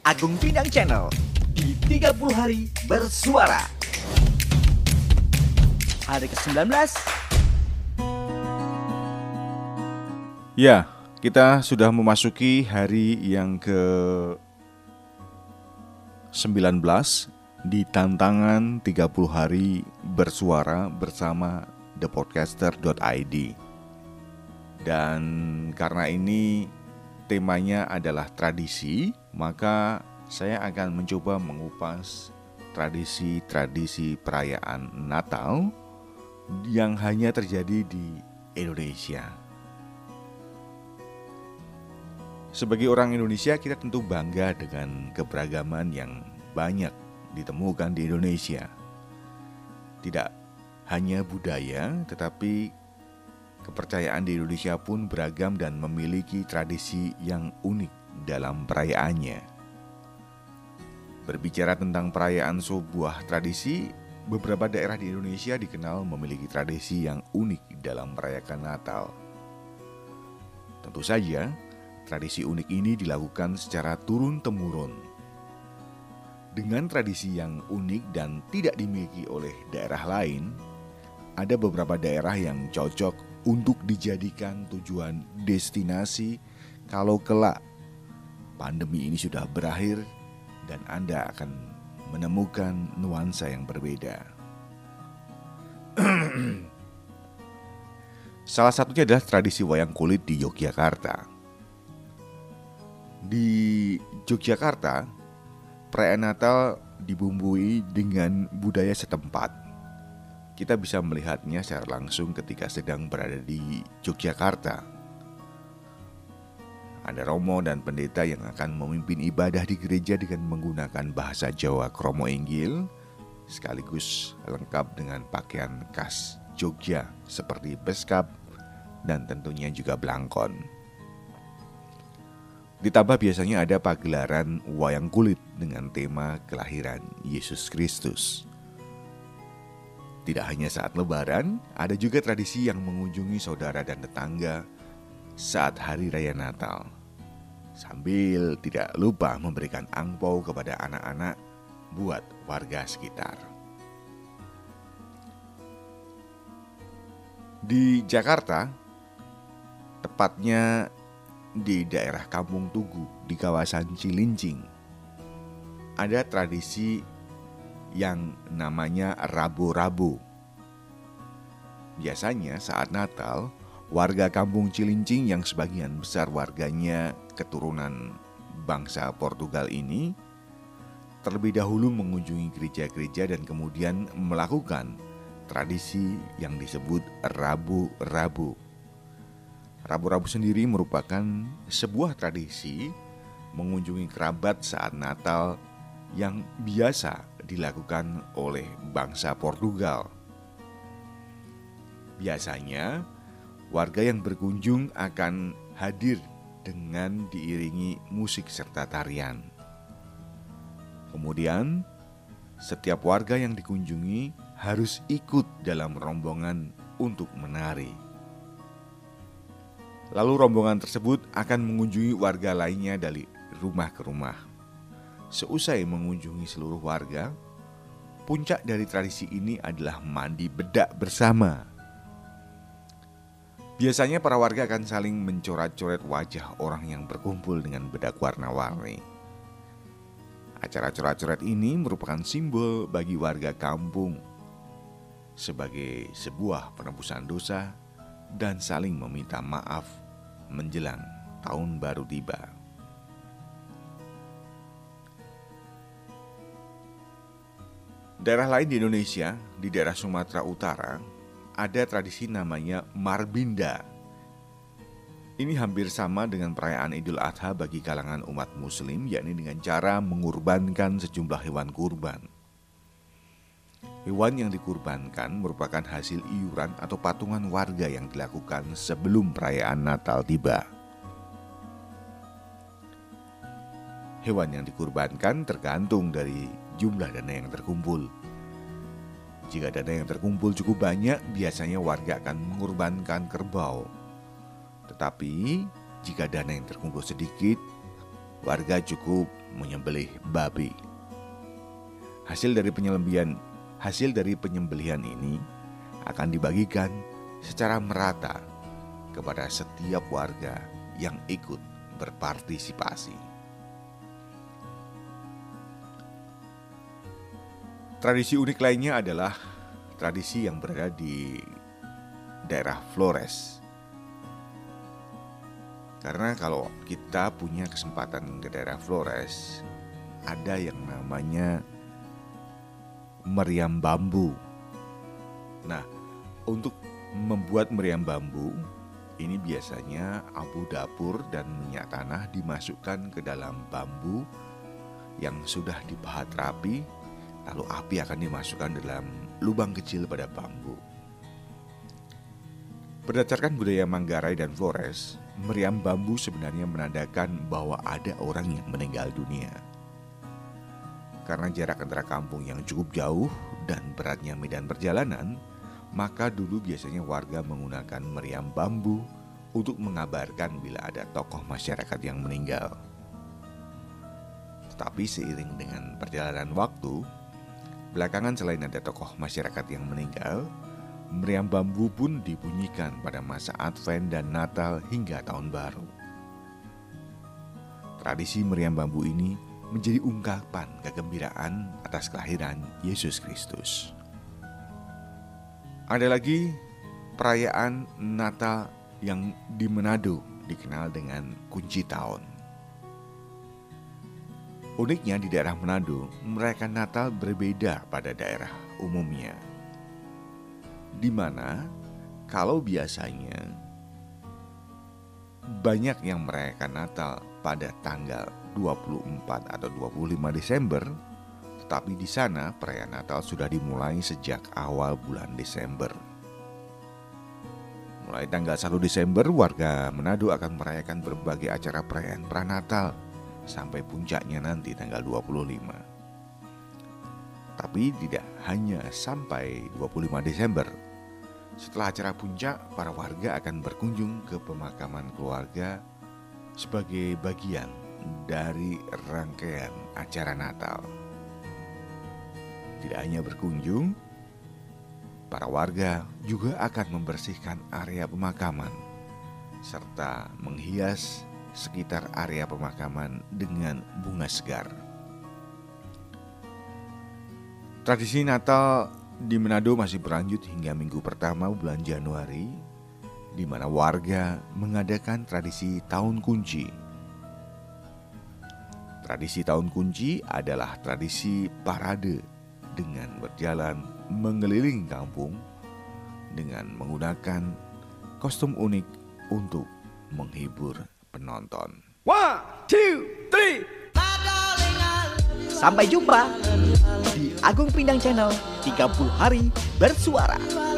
Agung Bintang Channel di 30 hari bersuara. Hari ke-19 Ya, kita sudah memasuki hari yang ke 19 di tantangan 30 hari bersuara bersama thepodcaster.id. Dan karena ini temanya adalah tradisi, maka saya akan mencoba mengupas tradisi-tradisi perayaan Natal yang hanya terjadi di Indonesia. Sebagai orang Indonesia, kita tentu bangga dengan keberagaman yang banyak ditemukan di Indonesia. Tidak hanya budaya, tetapi kepercayaan di Indonesia pun beragam dan memiliki tradisi yang unik dalam perayaannya. Berbicara tentang perayaan sebuah tradisi, beberapa daerah di Indonesia dikenal memiliki tradisi yang unik dalam merayakan Natal. Tentu saja, tradisi unik ini dilakukan secara turun-temurun. Dengan tradisi yang unik dan tidak dimiliki oleh daerah lain, ada beberapa daerah yang cocok untuk dijadikan tujuan destinasi kalau kelak pandemi ini sudah berakhir dan Anda akan menemukan nuansa yang berbeda. Salah satunya adalah tradisi wayang kulit di Yogyakarta. Di Yogyakarta, perayaan Natal dibumbui dengan budaya setempat. Kita bisa melihatnya secara langsung ketika sedang berada di Yogyakarta. Ada romo dan pendeta yang akan memimpin ibadah di gereja dengan menggunakan bahasa Jawa Kromo Inggil, sekaligus lengkap dengan pakaian khas Jogja seperti beskap dan tentunya juga belangkon. Ditambah biasanya ada pagelaran wayang kulit dengan tema kelahiran Yesus Kristus. Tidak hanya saat lebaran, ada juga tradisi yang mengunjungi saudara dan tetangga saat hari raya Natal. Sambil tidak lupa memberikan angpau kepada anak-anak buat warga sekitar. Di Jakarta, tepatnya di daerah Kampung Tugu di kawasan Cilincing, ada tradisi yang namanya Rabu-Rabu. Biasanya saat Natal, warga kampung Cilincing yang sebagian besar warganya keturunan bangsa Portugal ini terlebih dahulu mengunjungi gereja-gereja dan kemudian melakukan tradisi yang disebut Rabu-Rabu. Rabu-Rabu sendiri merupakan sebuah tradisi mengunjungi kerabat saat Natal yang biasa dilakukan oleh bangsa Portugal. Biasanya, warga yang berkunjung akan hadir dengan diiringi musik serta tarian. Kemudian, setiap warga yang dikunjungi harus ikut dalam rombongan untuk menari. Lalu rombongan tersebut akan mengunjungi warga lainnya dari rumah ke rumah. Seusai mengunjungi seluruh warga, puncak dari tradisi ini adalah mandi bedak bersama. Biasanya para warga akan saling mencoret-coret wajah orang yang berkumpul dengan bedak warna-warni. Acara coret-coret ini merupakan simbol bagi warga kampung sebagai sebuah penebusan dosa dan saling meminta maaf menjelang tahun baru tiba. Daerah lain di Indonesia, di daerah Sumatera Utara, ada tradisi namanya Marbinda. Ini hampir sama dengan perayaan Idul Adha bagi kalangan umat Muslim, yakni dengan cara mengurbankan sejumlah hewan kurban. Hewan yang dikurbankan merupakan hasil iuran atau patungan warga yang dilakukan sebelum perayaan Natal tiba. Hewan yang dikurbankan tergantung dari jumlah dana yang terkumpul. Jika dana yang terkumpul cukup banyak, biasanya warga akan mengorbankan kerbau. Tetapi, jika dana yang terkumpul sedikit, warga cukup menyembelih babi. Hasil dari penyembelihan hasil dari penyembelihan ini akan dibagikan secara merata kepada setiap warga yang ikut berpartisipasi. Tradisi unik lainnya adalah tradisi yang berada di daerah Flores. Karena kalau kita punya kesempatan ke daerah Flores, ada yang namanya meriam bambu. Nah, untuk membuat meriam bambu, ini biasanya abu dapur dan minyak tanah dimasukkan ke dalam bambu yang sudah dipahat rapi, lalu api akan dimasukkan dalam lubang kecil pada bambu. Berdasarkan budaya Manggarai dan Flores, meriam bambu sebenarnya menandakan bahwa ada orang yang meninggal dunia. Karena jarak antara kampung yang cukup jauh dan beratnya medan perjalanan, maka dulu biasanya warga menggunakan meriam bambu untuk mengabarkan bila ada tokoh masyarakat yang meninggal. Tetapi seiring dengan perjalanan waktu, belakangan selain ada tokoh masyarakat yang meninggal, meriam bambu pun dibunyikan pada masa Advent dan Natal hingga Tahun Baru. Tradisi meriam bambu ini menjadi ungkapan kegembiraan atas kelahiran Yesus Kristus. Ada lagi perayaan Natal yang di Manado dikenal dengan kunci tahun. Uniknya di daerah Manado, merayakan Natal berbeda pada daerah umumnya. Di mana kalau biasanya banyak yang merayakan Natal pada tanggal 24 atau 25 Desember, tetapi di sana perayaan Natal sudah dimulai sejak awal bulan Desember. Mulai tanggal 1 Desember, warga Manado akan merayakan berbagai acara perayaan pranatal sampai puncaknya nanti tanggal 25. Tapi tidak hanya sampai 25 Desember. Setelah acara puncak, para warga akan berkunjung ke pemakaman keluarga sebagai bagian dari rangkaian acara Natal. Tidak hanya berkunjung, para warga juga akan membersihkan area pemakaman serta menghias sekitar area pemakaman dengan bunga segar. Tradisi Natal di Manado masih berlanjut hingga minggu pertama bulan Januari, di mana warga mengadakan tradisi tahun kunci. Tradisi tahun kunci adalah tradisi parade dengan berjalan mengelilingi kampung dengan menggunakan kostum unik untuk menghibur penonton. One, two, three. Sampai jumpa di Agung Pindang Channel 30 hari bersuara.